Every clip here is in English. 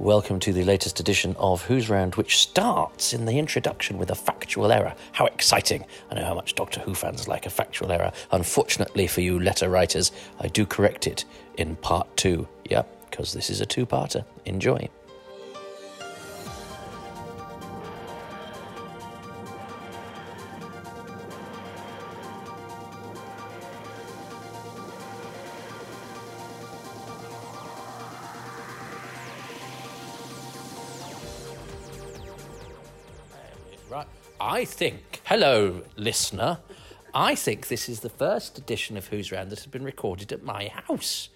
Welcome to the latest edition of Who's Round, which starts in the introduction with a factual error. How exciting! I know how much Doctor Who fans like a factual error. Unfortunately for you letter writers, I do correct it in part two. Yep, because this is a two parter. Enjoy. I think, hello, listener. I think this is the first edition of Who's Round that has been recorded at my house.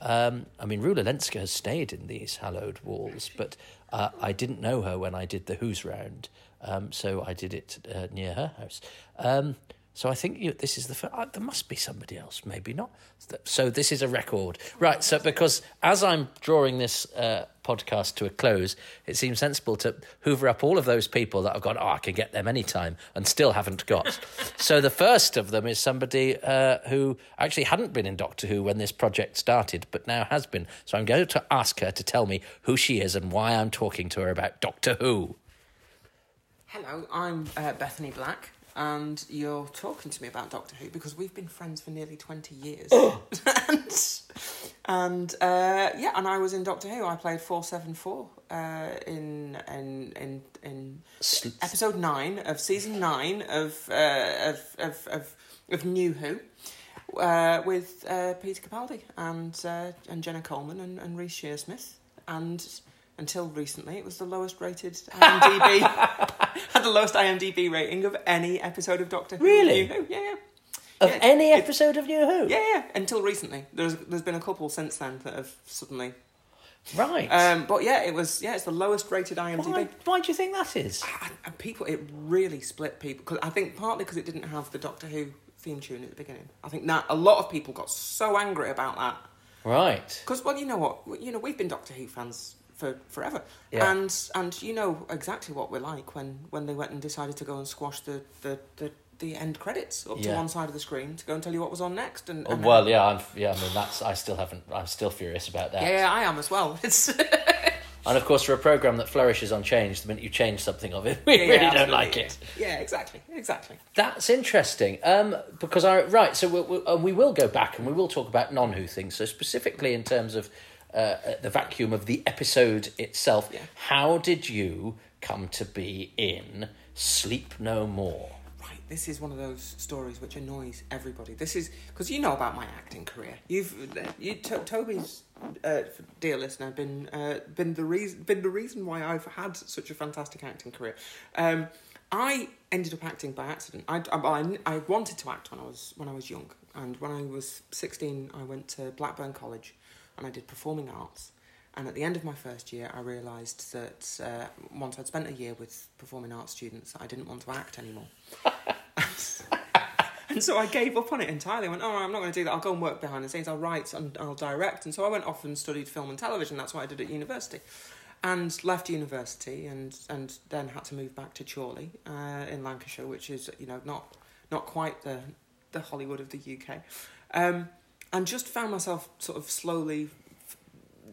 Um, I mean, Rula Lenska has stayed in these hallowed walls, but uh, I didn't know her when I did the Who's Round, um, so I did it uh, near her house. Um, so I think you, this is the first. Uh, there must be somebody else, maybe not. So this is a record, right? So because as I'm drawing this uh, podcast to a close, it seems sensible to hoover up all of those people that I've gone. Oh, I can get them anytime, and still haven't got. so the first of them is somebody uh, who actually hadn't been in Doctor Who when this project started, but now has been. So I'm going to ask her to tell me who she is and why I'm talking to her about Doctor Who. Hello, I'm uh, Bethany Black, and you're talking to me about Doctor Who because we've been friends for nearly 20 years. and and uh, yeah, and I was in Doctor Who. I played 474 uh, in, in, in, in episode 9 of season 9 of, uh, of, of, of, of New Who. Uh, with uh, Peter Capaldi and uh, and Jenna Coleman and, and Reece Shearsmith and until recently it was the lowest rated IMDb had the lowest IMDb rating of any episode of Doctor Who. Really? Who. Yeah, yeah. Of Yeah, any it- episode of New Who? Yeah, yeah. Until recently, there's there's been a couple since then that have suddenly. Right. Um, but yeah, it was yeah, it's the lowest rated IMDb. why, why do you think that is? And- And people, it really split people. Cause I think partly because it didn't have the Doctor Who theme tune at the beginning. I think that a lot of people got so angry about that. Right. Because well, you know what, you know we've been Doctor Who fans for forever, Yeah. and and you know exactly what we're like when when they went and decided to go and squash the the the, the end credits up to one side of the screen to go and tell you what was on next. And, Oh, and well, yeah, I'm. Yeah, I mean, that's. I still haven't. I'm still furious about that. yeah, yeah, I am as well. It's And of course, for a program that flourishes on change, the minute you change something of it, we Yeah, really yeah, don't like it. Yeah, exactly, exactly. That's interesting. Um, because I right, so we, we, uh, we will go back and we will talk about non-who things. So specifically in terms of uh, the vacuum of the episode itself, Yeah. how did you come to be in Sleep No More? Right, this is one of those stories which annoys everybody. This is because you know about my acting career. You've you to, Toby's uh, dear listener been uh, been the reason been the reason why I've had such a fantastic acting career. Um, I ended up acting by accident. I, I, I, I wanted to act when I was when I was young, and when I was sixteen, I went to Blackburn College, and I did performing arts. And at the end of my first year, I realised that uh, once I'd spent a year with performing arts students, I didn't want to act anymore. and so I gave up on it entirely. I went, oh, I'm not going to do that. I'll go and work behind the scenes. I'll write and I'll direct. And so I went off and studied film and television. That's what I did at university. And left university and, and then had to move back to Chorley uh, in Lancashire, which is, you know, not, not quite the, the Hollywood of the UK. Um, and just found myself sort of slowly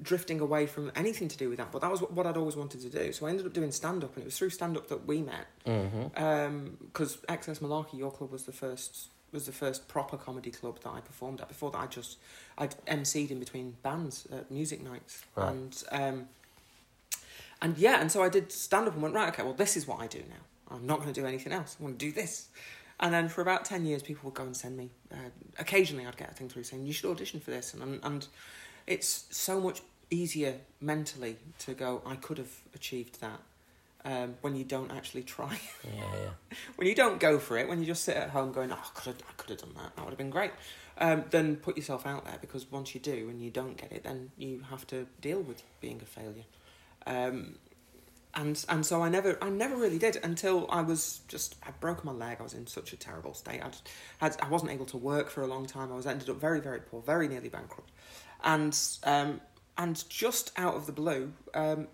drifting away from anything to do with that. But that was what, I'd always wanted to do. So I ended up doing stand up, and it was through stand up that we met. Mm-hmm. Because XS Malarkey, your club was the first was the first proper comedy club that I performed at. Before that, I just I'd emceed in between bands at music nights, Right. and um, and yeah, and so I did stand up and went right. Okay, well, this is what I do now. I'm not going to do anything else. I want to do this. And then for about ten years, people would go and send me. Uh, occasionally, I'd get a thing through saying you should audition for this, and and it's so much easier mentally to go. I could have achieved that um, when you don't actually try. Yeah, yeah. when you don't go for it, when you just sit at home going, "Oh, I could have, I could have done that. That would have been great." Um, then put yourself out there because once you do and you don't get it, then you have to deal with being a failure. Um, and and so I never I never really did until I was just I broke my leg. I was in such a terrible state. I'd, had I wasn't able to work for a long time. I was ended up very very poor, very nearly bankrupt, and um, and just out of the blue, um,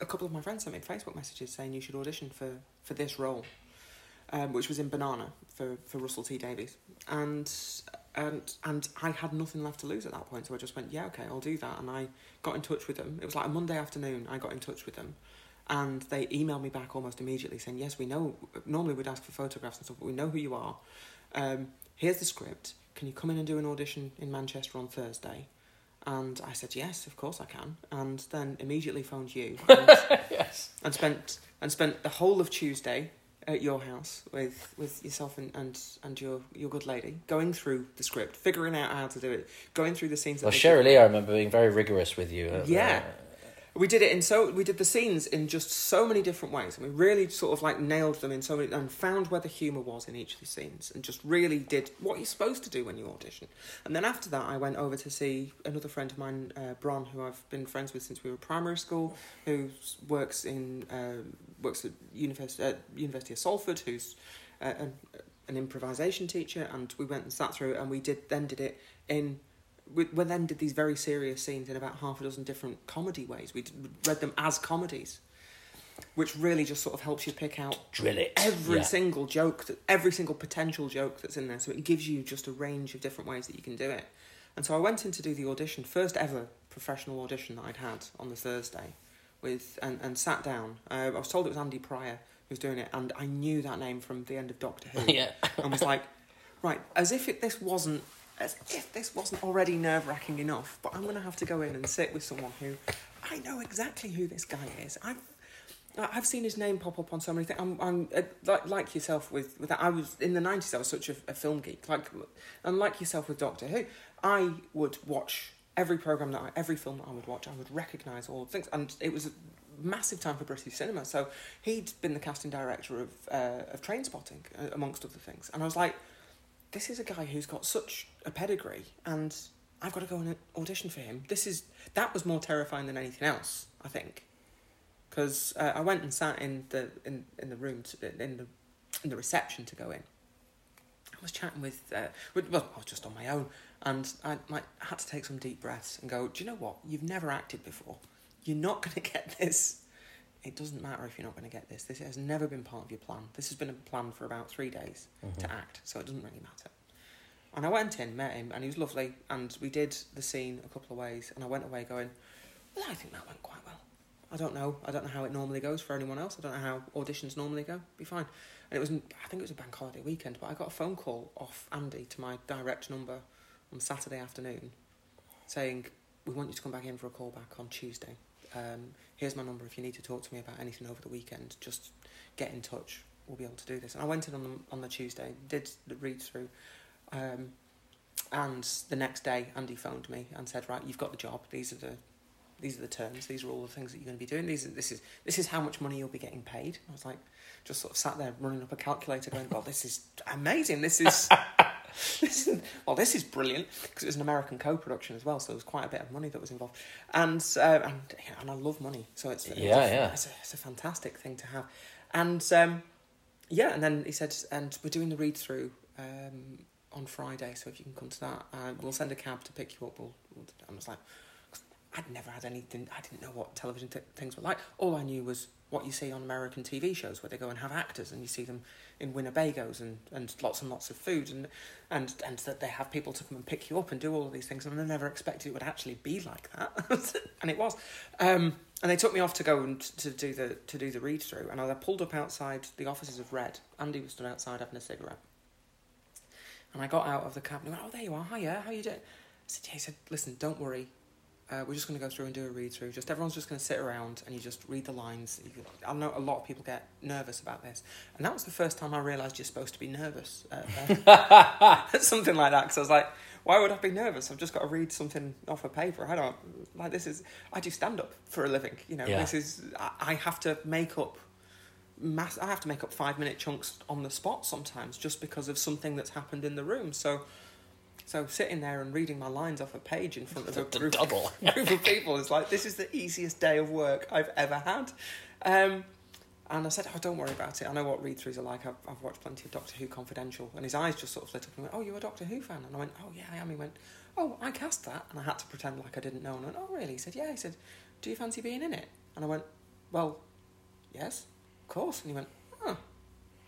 a couple of my friends sent me Facebook messages saying you should audition for for this role, um, which was in Banana for for Russell T Davies, and and and I had nothing left to lose at that point, so I just went, yeah, okay, I'll do that. And I got in touch with them. It was like a Monday afternoon. I got in touch with them, and they emailed me back almost immediately saying, yes, we know. Normally we'd ask for photographs and stuff, but we know who you are. Um, here's the script. Can you come in and do an audition in Manchester on Thursday? And I said yes, of course I can. And then immediately phoned you and, yes. and spent and spent the whole of Tuesday at your house with, with yourself and, and, and your, your good lady, going through the script, figuring out how to do it, going through the scenes. Well, Cheryl Lee, I remember being very rigorous with you. Yeah. We did it in so we did the scenes in just so many different ways, and we really sort of like nailed them in so many and found where the humour was in each of the scenes, and just really did what you're supposed to do when you audition. And then after that, I went over to see another friend of mine, uh, Bron, who I've been friends with since we were primary school, who works in uh, works at University uh, University of Salford, who's uh, an, an improvisation teacher, and we went and sat through, it, and we did then did it in we, we then did these very serious scenes in about half a dozen different comedy ways. We read them as comedies, which really just sort of helps you pick out drill it. every Yeah. single joke, that, every single potential joke that's in there. So it gives you just a range of different ways that you can do it. And so I went in to do the audition, first ever professional audition that I'd had on the Thursday, with and, and sat down. Uh, I was told it was Andy Pryor who was doing it, and I knew that name from the end of Doctor Who yeah. and was like, right, as if it, this wasn't, as if this wasn't already nerve wracking enough, but I'm going to have to go in and sit with someone who I know exactly who this guy is. I've I've seen his name pop up on so many things. I'm, I'm uh, like like yourself with with that. I was in the nineties. I was such a, a film geek. Like, and like yourself with Doctor Who, I would watch every program that I, every film that I would watch. I would recognise all the things, and it was a massive time for British cinema. So he'd been the casting director of uh, of Trainspotting, amongst other things, and I was like, this is a guy who's got such a pedigree, and I've got to go and audition for him. This is that was more terrifying than anything else. I think because uh, I went and sat in the in, in the room to, in the in the reception to go in. I was chatting with, uh, with well, I was just on my own, and I had to take some deep breaths and go. Do you know what? You've never acted before. You're not going to get this. It doesn't matter if you're not going to get this. This has never been part of your plan. This has been a plan for about three days to mm-hmm. act, so it doesn't really matter. And I went in, met him, and he was lovely, and we did the scene a couple of ways, and I went away going, well, I think that went quite well. I don't know. I don't know how it normally goes for anyone else. I don't know how auditions normally go. Be fine. And it was, I think it was a bank holiday weekend, but I got a phone call off Andy to my direct number on Saturday afternoon, saying we want you to come back in for a call back on Tuesday. Um, here's my number if you need to talk to me about anything over the weekend. Just get in touch. We'll be able to do this. And I went in on the on the Tuesday, did the read through, um, and the next day Andy phoned me and said, right, you've got the job. These are the these are the terms. These are all the things that you're going to be doing. These are, this is this is how much money you'll be getting paid. I was like, just sort of sat there running up a calculator, going, "God, this is amazing. This is." this is, well, this is brilliant because it was an American co-production as well, so there was quite a bit of money that was involved, and uh, and you know, and I love money, so it's it's Yeah, a, yeah. it's a, it's a fantastic thing to have, and um, yeah, and then he said, and we're doing the read through um, on Friday, so if you can come to that, uh, we'll send a cab to pick you up. We'll, we'll, I was like, 'cause I'd never had anything. I didn't know what television t- things were like. All I knew was what you see on American TV shows, where they go and have actors, and you see them in Winnebagos and, and lots and lots of food, and and and that they have people to come and pick you up and do all of these things. And I never expected it would actually be like that, and it was. Um, and they took me off to go and to do the to do the read through, and I pulled up outside the offices of Red. Andy was stood outside having a cigarette. And I got out of the cab and went, Oh, there you are. Hiya, how you doing? I said, Yeah. He said, Listen, don't worry. Uh, we're just going to go through and do a read through. Just everyone's just going to sit around and you just read the lines. I know a lot of people get nervous about this, and that was the first time I realised you're supposed to be nervous uh, something like that. Because I was like, why would I be nervous? I've just got to read something off a paper. I don't like this. Is I do stand up for a living. You know, Yeah. this is I, I have to make up mass. I have to make up five minute chunks on the spot sometimes just because of something that's happened in the room. So, so sitting there and reading my lines off a page in front of a group, double. group of people is like this is the easiest day of work I've ever had. Um, and I said, "Oh, don't worry about it. I know what read-throughs are like. I've, I've watched plenty of Doctor Who Confidential." And his eyes just sort of lit up and went, "Oh, you're a Doctor Who fan?" And I went, "Oh, yeah, I am." He went, "Oh, I cast that," and I had to pretend like I didn't know. And I went, "Oh, really?" He said, "Yeah." He said, "Do you fancy being in it?" And I went, "Well, yes, of course." And he went, "Oh,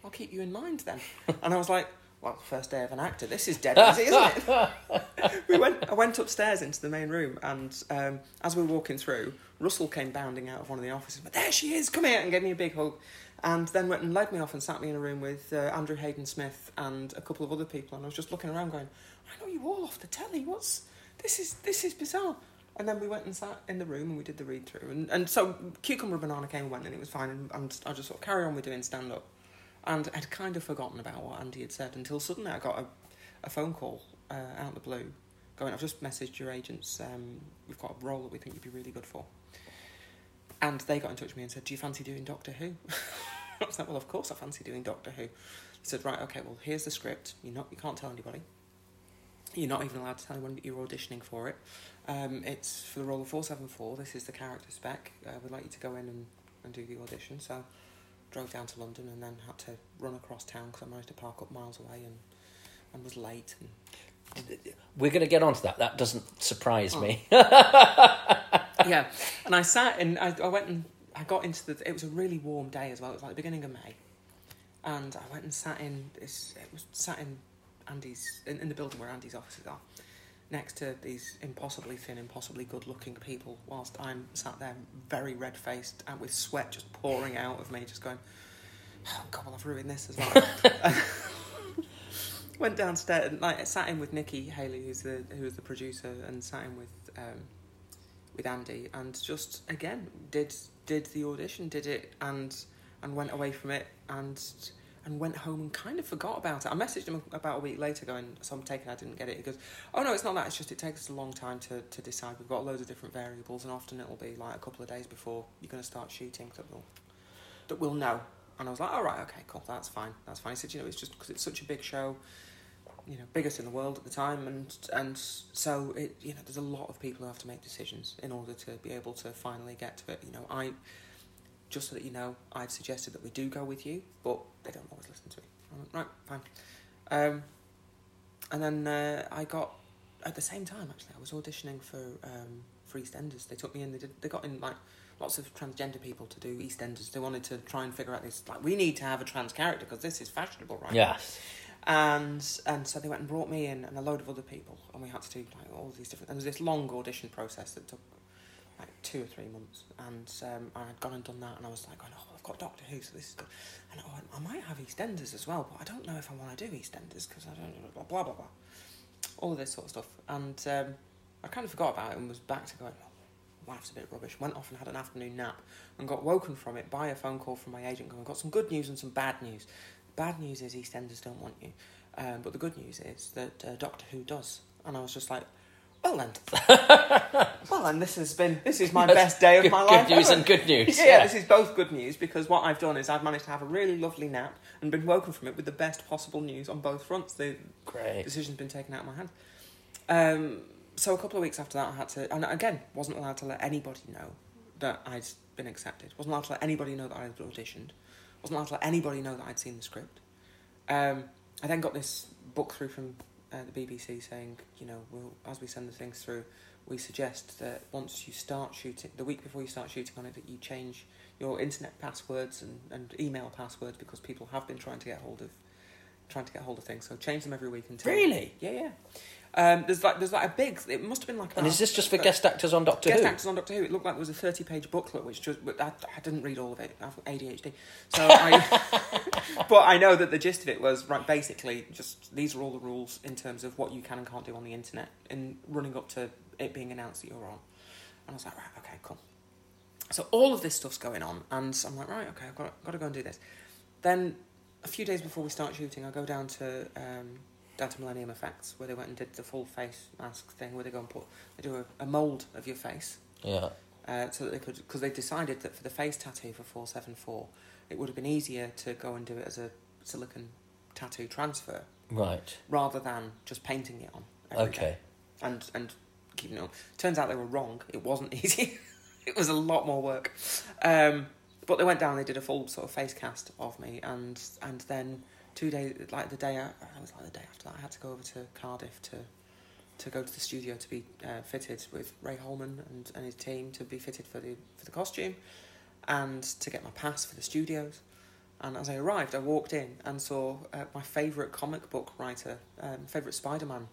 I'll keep you in mind then." and I was like, well, first day of an actor. This is dead easy, isn't it? we went. I went upstairs into the main room, and um, as we were walking through, Russell came bounding out of one of the offices. But there she is! Come here and gave me a big hug, and then went and led me off and sat me in a room with uh, Andrew Hayden Smith and a couple of other people. And I was just looking around, going, "I know you all off the telly. What's this? Is this is bizarre." And then we went and sat in the room and we did the read through. And, and so Cucumber Banana came and went and it was fine. And, and I just sort of carry on with doing stand up. And I'd kind of forgotten about what Andy had said until suddenly I got a, a phone call uh, out of the blue going, I've just messaged your agents. Um, we've got a role that we think you'd be really good for. And they got in touch with me and said, Do you fancy doing Doctor Who? I like, Well, of course I fancy doing Doctor Who. They said, Right, okay, well, here's the script. You're not, you can't tell anybody. You're not even allowed to tell anyone that you're auditioning for it. Um, it's for the role of 474. This is the character spec. Uh, we'd like you to go in and, and do the audition. So drove down to London and then had to run across town because I managed to park up miles away and, and was late. And, We're going to get onto that. That doesn't surprise Oh. me. yeah, and I sat and I, I went and I got into the. It was a really warm day as well. It was like the beginning of May, and I went and sat in this. It was sat in Andy's in, in the building where Andy's offices are, next to these impossibly thin, impossibly good-looking people, whilst I'm sat there very red-faced and with sweat just pouring out of me, just going, "Oh God, well I've ruined this as well." Went downstairs and like sat in with Nikki Haley, who's the who was the producer, and sat in with um, with Andy, and just again did did the audition, did it, and and went away from it, and and went home and kind of forgot about it. I messaged him about a week later, going, "So I'm taking I didn't get it." He goes, "Oh no, it's not that. It's just it takes a long time to to decide. We've got loads of different variables, and often it'll be like a couple of days before you're going to start shooting that we'll that we'll know." And I was like, "All right, okay, cool, that's fine, that's fine." He said, "You know, it's just because it's such a big show." you know biggest in the world at the time and and so it you know there's a lot of people who have to make decisions in order to be able to finally get to it you know i just so that you know I've suggested that we do go with you but they don't always listen to me. Went, right fine. Um and then uh, i got at the same time actually i was auditioning for um for eastenders. They took me in they did they got in like lots of transgender people to do eastenders. They wanted to try and figure out this like we need to have a trans character because this is fashionable right? Yes. and and so they went and brought me in and a load of other people and we had to do like all these different and there was this long audition process that took like two or three months and um, I had gone and done that and I was like oh I've got Doctor Who so this is good. And oh, I might have EastEnders as well but I don't know if I want to do EastEnders because I don't blah blah blah blah. All this sort of stuff and um, I kind of forgot about it and was back to going oh, life's a bit rubbish. Went off and had an afternoon nap and got woken from it by a phone call from my agent going got some good news and some bad news. Bad news is EastEnders don't want you, um, but the good news is that uh, Doctor Who does. And I was just like, well then, well then, this has been this is my best day of Good, my good life. news ever. and good news. Yeah, Yeah. this is both good news because what I've done is I've managed to have a really lovely nap and been woken from it with the best possible news on both fronts. The Great. decision's been taken out of my hands. Um, so a couple of weeks after that, I had to, and again, wasn't allowed to let anybody know that I'd been accepted. Wasn't allowed to let anybody know that I'd auditioned. Wasn't allowed to let anybody know that I'd seen the script. Um, I then got this book through from uh, the BBC saying, you know, we'll, as we send the things through, we suggest that once you start shooting, the week before you start shooting on it, that you change your internet passwords and, and email passwords because people have been trying to get hold of trying to get hold of things. So change them every week until Really? yeah, yeah. Um, there's like there's like a big. It must have been like. And is this just for guest actors on Doctor guest Who? Guest actors on Doctor Who? It looked like there was a thirty-page booklet, which just but I, I didn't read all of it. I've got ADHD, so I. but I know that the gist of it was right. Basically, just these are all the rules in terms of what you can and can't do on the internet in running up to it being announced that you're on. And I was like, right, okay, cool. So all of this stuff's going on, and I'm like, right, okay, I've got, got to go and do this. Then a few days before we start shooting, I go down to um, down Millennium Effects, where they went and did the full face mask thing, where they go and put they do a, a mold of your face, Yeah. uh, so that they could because they decided that for the face tattoo for four seven four, it would have been easier to go and do it as a silicon tattoo transfer Right. rather than just painting it on. every day Okay. and and keeping it on. Turns out they were wrong. It wasn't easy. it was a lot more work. Um, but they went down. They did a full sort of face cast of me, and and then two days, like the day, I it was like the day after that, I had to go over to Cardiff to to go to the studio to be uh, fitted with Ray Holman and, and his team to be fitted for the for the costume, and to get my pass for the studios. And as I arrived, I walked in and saw uh, my favourite comic book writer, um, favourite Spider Man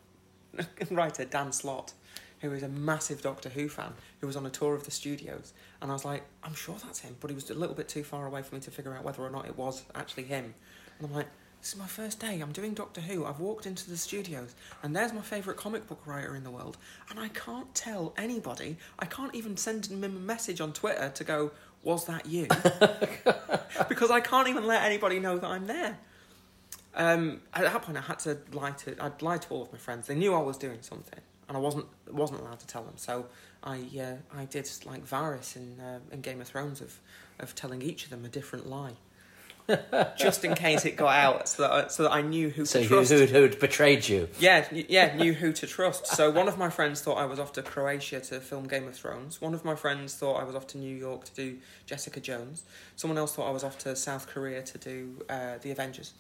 writer, Dan Slott, who is a massive Doctor Who fan, who was on a tour of the studios. And I was like, I'm sure that's him, but he was a little bit too far away for me to figure out whether or not it was actually him. And I'm like, this is my first day. I'm doing Doctor Who. I've walked into the studios, and there's my favourite comic book writer in the world. And I can't tell anybody. I can't even send him a message on Twitter to go, was that you? because I can't even let anybody know that I'm there. Um, at that point, I had to lie to. I'd lie to all of my friends. They knew I was doing something, and I wasn't wasn't allowed to tell them. So I uh, I did like Varys in uh, in Game of Thrones of of telling each of them a different lie, just in case it got out, so that I, so that I knew who So to who trust. who'd, who'd betrayed you? Yeah, yeah, knew who to trust. So one of my friends thought I was off to Croatia to film Game of Thrones. One of my friends thought I was off to New York to do Jessica Jones. Someone else thought I was off to South Korea to do uh, the Avengers.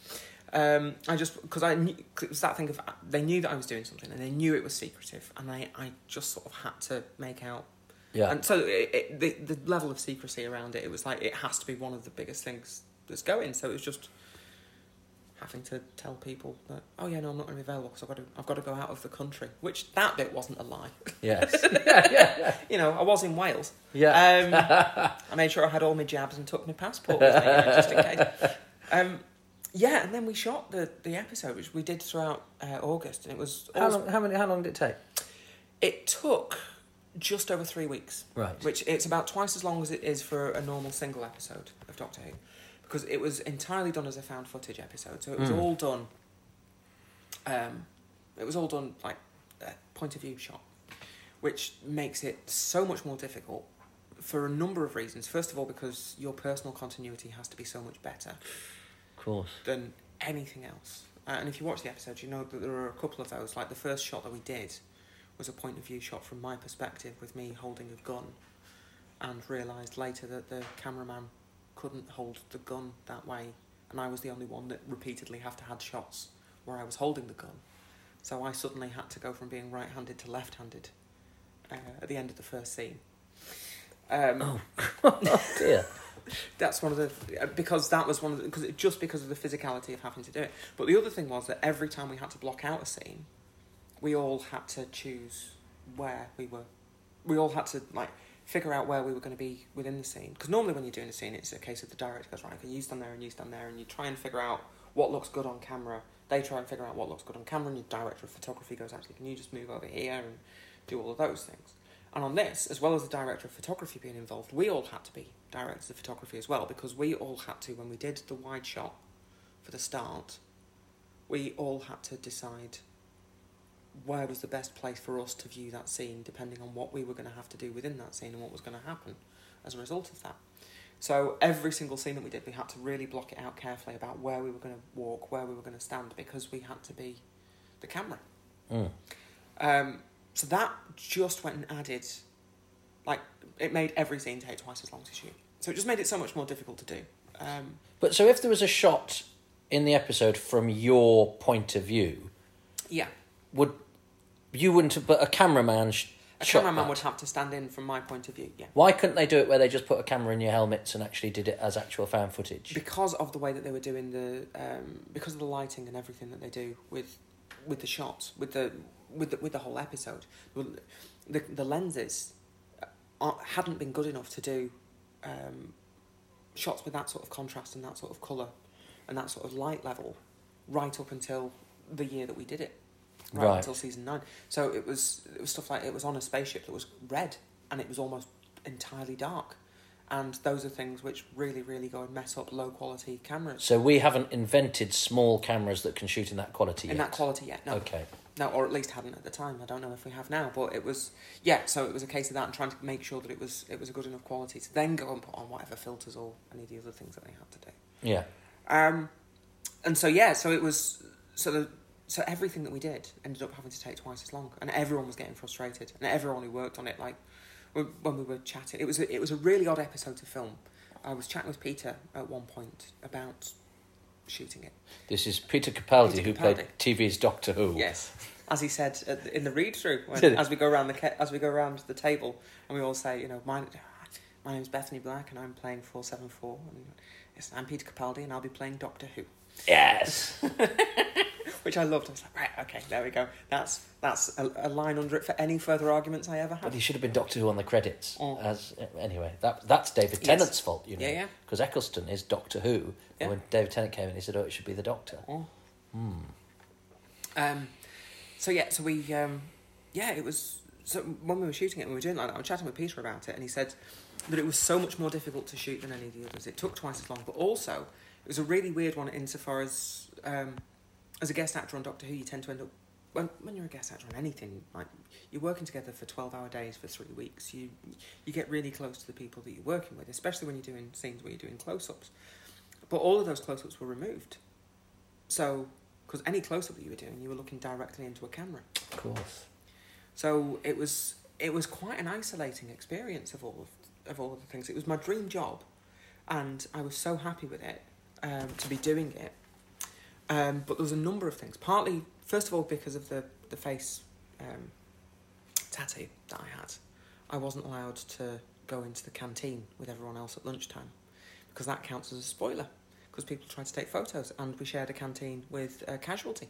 Um, I just because I knew 'cause it was that thing of they knew that I was doing something and they knew it was secretive, and I I just sort of had to make out. Yeah. And so it, it, the the level of secrecy around it, it was like it has to be one of the biggest things that's going. So it was just having to tell people that oh yeah no I'm not going to be available because I've got to I've got to go out of the country. Which that bit wasn't a lie. yes. yeah, yeah, you know I was in Wales. Yeah. Um, I made sure I had all my jabs and took my passport with me you know, just in case. Um, yeah, and then we shot the the episode which we did throughout uh, August, and it was how long? How many? How long did it take? it took just over three weeks. Right. which it's about twice as long as it is for a normal single episode of Doctor Who, because it was entirely done as a found footage episode. So it was Mm. all done. Um, it was all done like a point of view shot, which makes it so much more difficult for a number of reasons. First of all, because your personal continuity has to be so much better Of course. than anything else. Uh, and if you watch the episode, you know that there are a couple of those. Like the first shot that we did was a point of view shot from my perspective with me holding a gun, and realised later that the cameraman couldn't hold the gun that way, and I was the only one that repeatedly have to had shots where I was holding the gun. So I suddenly had to go from being right-handed to left-handed uh, at the end of the first scene. Um, Oh dear. that's one of the uh, because that was one of the because it, just because of the physicality of having to do it. But the other thing was that every time we had to block out a scene, we all had to choose where we were. We all had to like figure out where we were going to be within the scene. Because normally when you're doing a scene, it's a case of the director goes right, okay, you stand there and you stand there, and you try and figure out what looks good on camera. They try and figure out what looks good on camera, and your director of photography goes, actually, can you just move over here and do all of those things? And on this, as well as the director of photography being involved, we all had to be directors of photography as well because we all had to, when we did the wide shot for the start, we all had to decide where was the best place for us to view that scene depending on what we were going to have to do within that scene and what was going to happen as a result of that. So every single scene that we did, we had to really block it out carefully about where we were going to walk, where we were going to stand, because we had to be the camera. Mm. Um, so that just went and added, like, it made every scene take twice as long to shoot. So it just made it so much more difficult to do. Um, But so if there was a shot in the episode from your point of view, yeah, would you wouldn't have, but a cameraman sh- a shot cameraman that. would have to stand in from my point of view. Yeah, Why couldn't they do it where they just put a camera in your helmets and actually did it as actual fan footage? because of the way that they were doing the, um, because of the lighting and everything that they do with, with the shots, with the, with the, with the whole episode, the the lenses aren't- hadn't been good enough to do um, shots with that sort of contrast and that sort of colour and that sort of light level right up until the year that we did it. Right, Right. until season nine. So it was it was stuff like it was on a spaceship that was red and it was almost entirely dark. And those are things which really, really go and mess up low quality cameras. So we haven't invented small cameras that can shoot in that quality In yet. that quality yet, no. Okay. No, or at least hadn't at the time. I don't know if we have now, but it was yeah. So it was a case of that and trying to make sure that it was it was a good enough quality to then go and put on whatever filters or any of the other things that they had to do. Yeah. Um, and so yeah, so it was so the so everything that we did ended up having to take twice as long, and everyone was getting frustrated, and everyone who worked on it, like when we were chatting, it was a, it was a really odd episode to film. I was chatting with Peter at one point about shooting it. This is Peter Capaldi, Peter who Capaldi. played TV's Doctor Who. Yes, as he said at the, in the read through, as we go around the as we go around the table, and we all say, you know, my my name's Bethany Black, and I'm playing four seven four. And I'm Peter Capaldi, and I'll be playing Doctor Who, Yes. which I loved. I was like, right, okay, there we go. That's that's a, a line under it for any further arguments I ever But have. he should have been Doctor Who on the credits. Oh. As anyway, that that's David Yes. Tennant's fault, you know. Yeah, yeah. Because Eccleston is Doctor Who. Yeah. And when David Tennant came in, he said, "Oh, it should be the Doctor." Oh. Hmm. Um, so yeah, so we, um, yeah, it was. So when we were shooting it, and we were doing like that, I was chatting with Peter about it, and he said that it was so much more difficult to shoot than any of the others. It took twice as long, but also it was a really weird one insofar as um, as a guest actor on Doctor Who, you tend to end up when when you're a guest actor on anything like you're working together for twelve hour days for three weeks. You you get really close to the people that you're working with, especially when you're doing scenes where you're doing close ups. But all of those close ups were removed. So, because any close up that you were doing, you were looking directly into a camera. Of course. So it was it was quite an isolating experience of all of, of all of the things. It was my dream job, and I was so happy with it um, to be doing it. Um, but there was a number of things. Partly, first of all, because of the the face um, tattoo that I had, I wasn't allowed to go into the canteen with everyone else at lunchtime because that counts as a spoiler. Because people tried to take photos, and we shared a canteen with uh, Casualty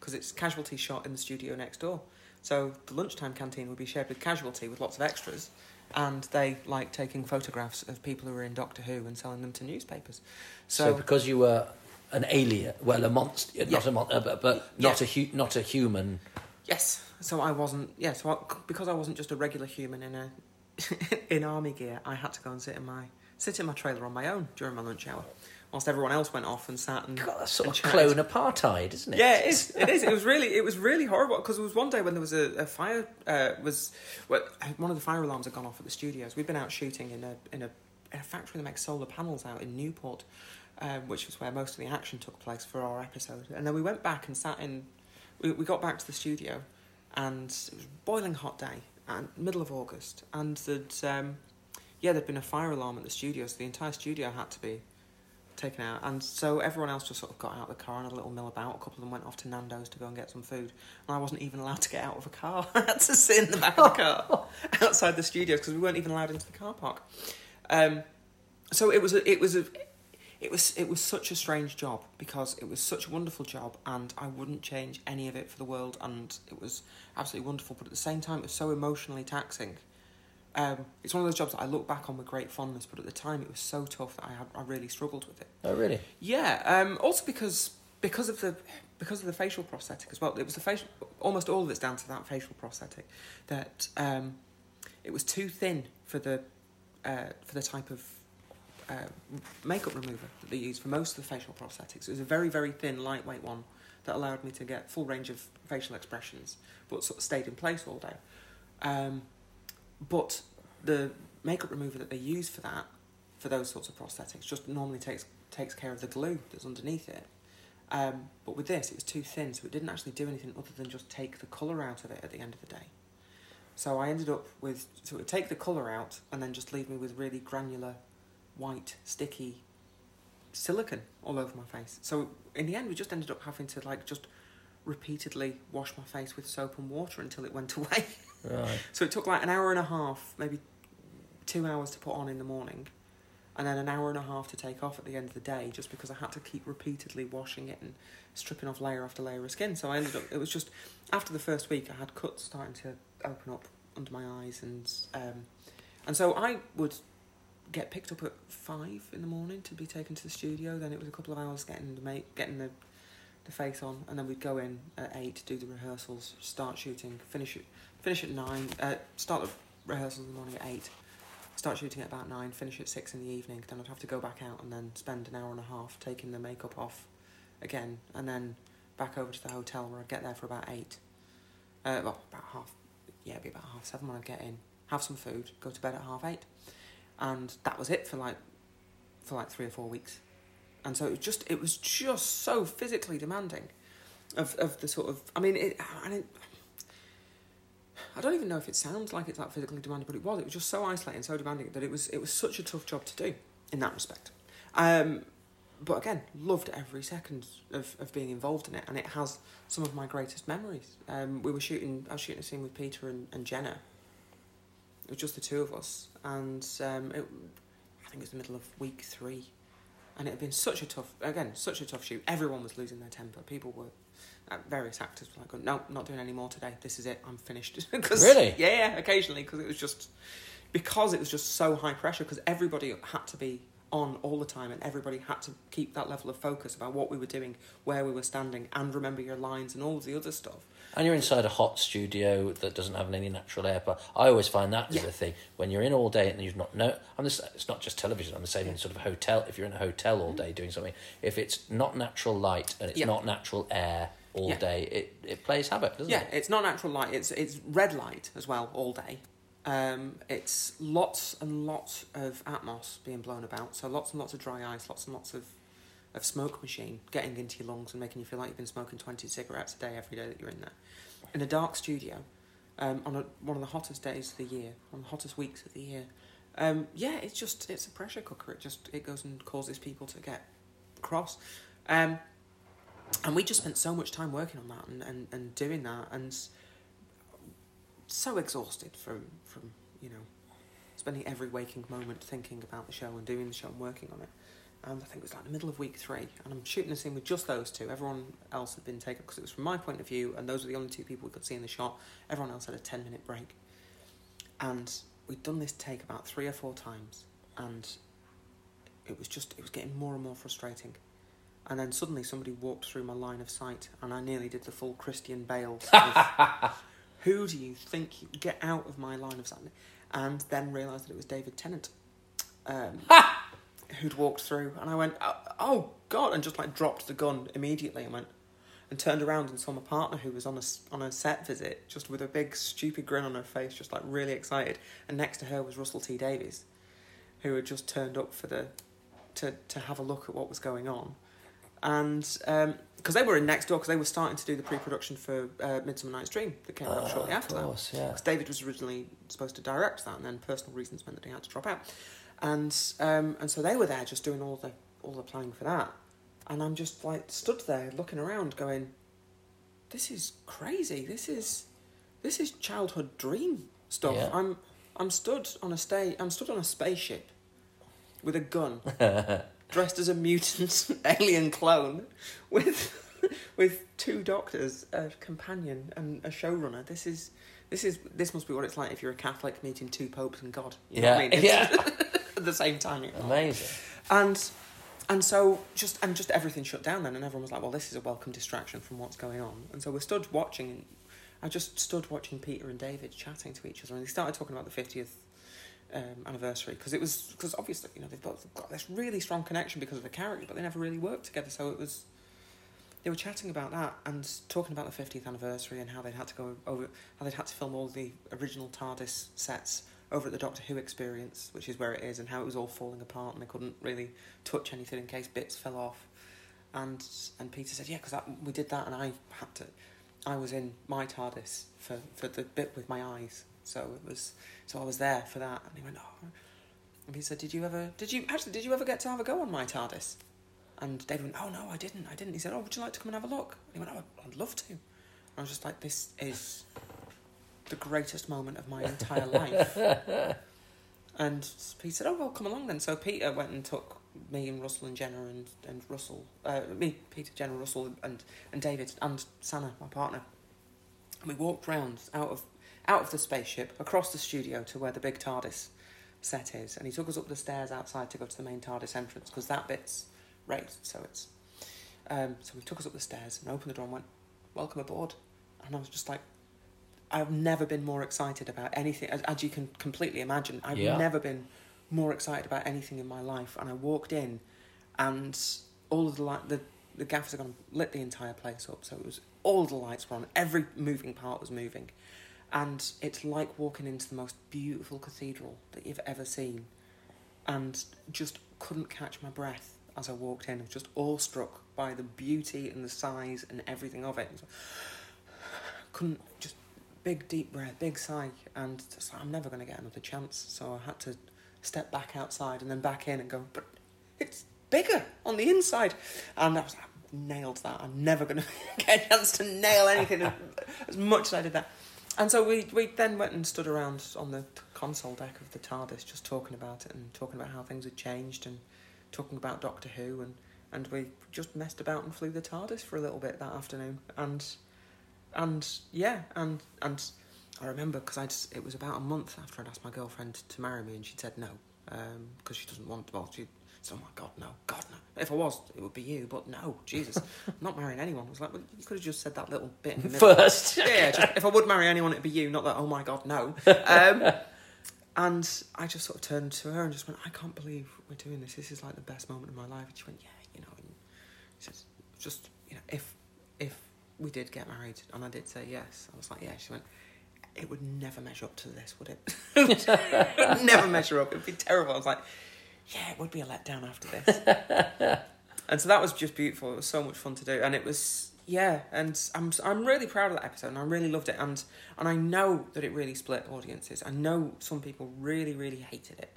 because it's Casualty shot in the studio next door. So the lunchtime canteen would be shared with Casualty with lots of extras, and they like taking photographs of people who are in Doctor Who and selling them to newspapers. So, So, because you were an alien, well, a monster, not a mon- uh, but, but not Yeah. a hu- not a human. yes, so I wasn't. Yeah, so I, because I wasn't just a regular human in a in army gear, I had to go and sit in my sit in my trailer on my own during my lunch hour, whilst everyone else went off and sat and God, that's sort and of chatted. clone apartheid, isn't it? Yeah, it is. It is. It was really, it was really horrible because it was one day when there was a, a fire. Uh, was well, one of the fire alarms had gone off at the studios. We'd been out shooting in a in a, in a factory that makes solar panels out in Newport, um, which was where most of the action took place for our episode. And then we went back and sat in. We we got back to the studio, and it was a boiling hot day and middle of August, and there'd um, yeah there'd been a fire alarm at the studio, so the entire studio had to be taken out. And so everyone else just sort of got out of the car and had a little mill about. A couple of them went off to Nando's to go and get some food. And I wasn't even allowed to get out of a car. I had to sit in the back of the car outside the studios because we weren't even allowed into the car park. Um, so it was a, it was a, it was it was such a strange job because it was such a wonderful job and I wouldn't change any of it for the world and it was absolutely wonderful. But at the same time, it was so emotionally taxing. Um, it's one of those jobs that I look back on with great fondness, but at the time it was so tough that I had I really struggled with it. Oh, really? Yeah. Um, also because because of the because of the facial prosthetic as well. It was the facial. Almost all of it's down to that facial prosthetic. That um, it was too thin for the uh, for the type of uh, makeup remover that they use for most of the facial prosthetics. It was a very very thin, lightweight one that allowed me to get full range of facial expressions, but sort of stayed in place all day. Um, but the makeup remover that they use for that, for those sorts of prosthetics, just normally takes takes care of the glue that's underneath it. Um, but with this, it was too thin, so it didn't actually do anything other than just take the colour out of it at the end of the day. So I ended up with so it would take the colour out and then just leave me with really granular, white, sticky silicon all over my face. So in the end, we just ended up having to like just repeatedly wash my face with soap and water until it went away. Right. So it took like an hour and a half, maybe two hours to put on in the morning, and then an hour and a half to take off at the end of the day, just because I had to keep repeatedly washing it and stripping off layer after layer of skin. So I ended up. It was just after the first week, I had cuts starting to open up under my eyes, and um, and so I would get picked up at five in the morning to be taken to the studio. Then it was a couple of hours getting the make getting the the face on, and then we'd go in at eight, do the rehearsals, start shooting, finish finish at nine, uh, start the rehearsals in the morning at eight, start shooting at about nine, finish at six in the evening. Then I'd have to go back out and then spend an hour and a half taking the makeup off, again, and then back over to the hotel where I'd get there for about eight, uh, well about half, yeah, it'd be about half seven when I'd get in, have some food, go to bed at half eight, and that was it for like, for like three or four weeks. And so it was just it was just so physically demanding of of the sort of I mean it and it, I don't even know if it sounds like it's that physically demanding, but it was. It was just so isolating, so demanding that it was it was such a tough job to do in that respect. Um, but again, loved every second of, of being involved in it, and it has some of my greatest memories. Um, we were shooting, I was shooting a scene with Peter and, and Jenna, it was just the two of us, and um, it, I think it was the middle of week three, and it had been such a tough, again, such a tough shoot. Everyone was losing their temper. People were, uh, various actors were like, "No, not doing any more today. This is it. I'm finished." 'Cause- Really? Yeah, yeah. Occasionally, because it was just because it was just so high pressure. Because everybody had to be on all the time, and everybody had to keep that level of focus about what we were doing, where we were standing, and remember your lines and all the other stuff. And you're inside a hot studio that doesn't have any natural air. But I always find that is Yeah. the thing when you're in all day and you've not no. I'm just, it's not just television. I'm the same in sort of hotel. If you're in a hotel all mm-hmm. day doing something, if it's not natural light and it's Yeah. not natural air all Yeah. day, it, it plays havoc, doesn't it? Yeah, it's not natural light. It's it's red light as well all day. Um, it's lots and lots of atmos being blown about. So lots and lots of dry ice, lots and lots of of smoke machine getting into your lungs and making you feel like you've been smoking twenty cigarettes a day every day that you're in there. In a dark studio, um, on a, one of the hottest days of the year, of the hottest weeks of the year. Um, yeah, it's just it's a pressure cooker. It just it goes and causes people to get cross. Um, and we just spent so much time working on that and, and, and doing that and so exhausted from you know spending every waking moment thinking about the show and doing the show and working on it. And I think it was like the middle of week three and I'm shooting a scene with just those two. Everyone else had been taken because it was from my point of view and those were the only two people we could see in the shot. Everyone else had a 10 minute break. And we'd done this take about three or four times and it was just it was getting more and more frustrating. And then suddenly somebody walked through my line of sight, and I nearly did the full Christian Bale. sort of, Who do you think you get out of my line of sight? And then realised that it was David Tennant, um, who'd walked through, and I went, oh, "Oh God!" and just like dropped the gun immediately, and went and turned around and saw my partner who was on a on a set visit, just with a big stupid grin on her face, just like really excited, and next to her was Russell T Davies, who had just turned up for the to to have a look at what was going on. And because they were in next door because they were starting to do the pre-production for uh, Midsummer Night's Dream that came out Ah, shortly of after that. course, yeah. Because David was originally supposed to direct that, and then personal reasons meant that he had to drop out, and um, and so they were there just doing all the all the planning for that, and I'm just like stood there looking around, going, "This is crazy. This is this is childhood dream stuff." Yeah. I'm I'm stood on a sta- I'm stood on a spaceship with a gun dressed as a mutant alien clone with with two doctors, a companion and a showrunner. This is this is this must be what it's like if you're a Catholic meeting two popes and God. You know Yeah, I mean? yeah. At the same time. Amazing. And and so just and just everything shut down then and everyone was like, Well, this is a welcome distraction from what's going on. And so we stood watching I just stood watching Peter and David chatting to each other and they started talking about the fiftieth um, anniversary because it was because obviously you know they've got this really strong connection because of the character, but they never really worked together. So it was they were chatting about that and talking about the fiftieth anniversary and how they'd had to go over how they'd had to film all the original TARDIS sets over at the Doctor Who experience, which is where it is, and how it was all falling apart and they couldn't really touch anything in case bits fell off. And and Peter said, yeah, because we did that, and I had to. I was in my TARDIS for, for the bit with my eyes, so it was so I was there for that. And he went, oh. And he said, did you ever? Did you actually? Did you ever get to have a go on my TARDIS? And David went, oh no, I didn't, I didn't. He said, oh, would you like to come and have a look? And he went, oh, I'd love to. And I was just like, this is the greatest moment of my entire life. And Pete said, "Oh well, come along then." So Peter went and took me and Russell and Jenna and and Russell, uh, me, Peter, Jenna, Russell, and and David and Sana, my partner. And we walked round out of out of the spaceship across the studio to where the big TARDIS set is, and he took us up the stairs outside to go to the main TARDIS entrance because that bit's raised, so it's. Um, so he took us up the stairs and opened the door and went, "Welcome aboard," and I was just like. I've never been more excited about anything, as, as you can completely imagine. I've Yeah. never been more excited about anything in my life. And I walked in, and all of the light, the the gaffers had gone lit the entire place up. So it was all the lights were on, every moving part was moving, and it's like walking into the most beautiful cathedral that you've ever seen, and just couldn't catch my breath as I walked in. I was just awestruck by the beauty and the size and everything of it. Couldn't just big deep breath, big sigh, and like, I'm never going to get another chance. So I had to step back outside and then back in and go, but it's bigger on the inside, and I was like, nailed that. I'm never going to get a chance to nail anything as much as I did that. And so we we then went and stood around on the console deck of the TARDIS, just talking about it and talking about how things had changed and talking about Doctor Who and and we just messed about and flew the TARDIS for a little bit that afternoon. And and yeah and and I remember because I it was about a month after I'd asked my girlfriend to marry me and she said no um, because she doesn't want well she said oh my god no god no if I was it would be you but no Jesus I'm not marrying anyone I was like well you could have just said that little bit in the middle First. yeah, yeah just, if I would marry anyone, it'd be you. Not that. Oh my god, no. Um, and I just sort of turned to her and just went, I can't believe we're doing this. This is like the best moment of my life. And she went, Yeah, you know. And she said, just you know, if if we did get married, and I did say yes, I was like, Yeah. She went, It would never measure up to this, would it? it would never measure up. It'd be terrible. I was like, Yeah, it would be a letdown after this. and so that was just beautiful. It was so much fun to do, and it was yeah. And I'm I'm really proud of that episode, and I really loved it. And and I know that it really split audiences. I know some people really really hated it.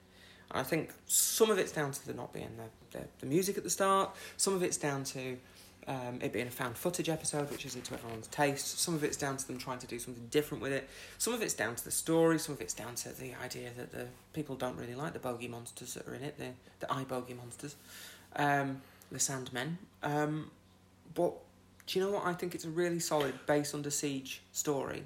And I think some of it's down to the not being the, the, the music at the start. Some of it's down to um, it being a found footage episode, which isn't to everyone's taste. Some of it's down to them trying to do something different with it. Some of it's down to the story. Some of it's down to the idea that the people don't really like the bogey monsters that are in it, the the eye bogey monsters, um, the Sandmen. Um, but do you know what? I think it's a really solid base under siege story.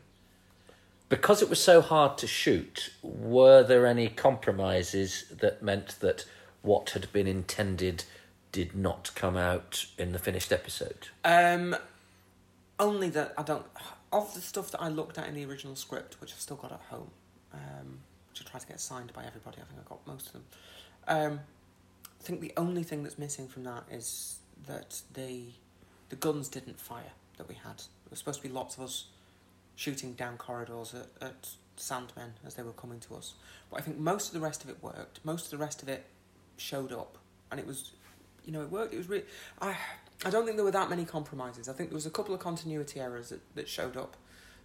Because it was so hard to shoot, were there any compromises that meant that what had been intended did not come out in the finished episode? Um, only that I don't of the stuff that I looked at in the original script, which I've still got at home, um, which I tried to get signed by everybody. I think I got most of them. Um, I think the only thing that's missing from that is that the the guns didn't fire that we had. There was supposed to be lots of us shooting down corridors at, at Sandmen as they were coming to us. But I think most of the rest of it worked. Most of the rest of it showed up, and it was, you know, it worked. It was really. I I don't think there were that many compromises. I think there was a couple of continuity errors that, that showed up.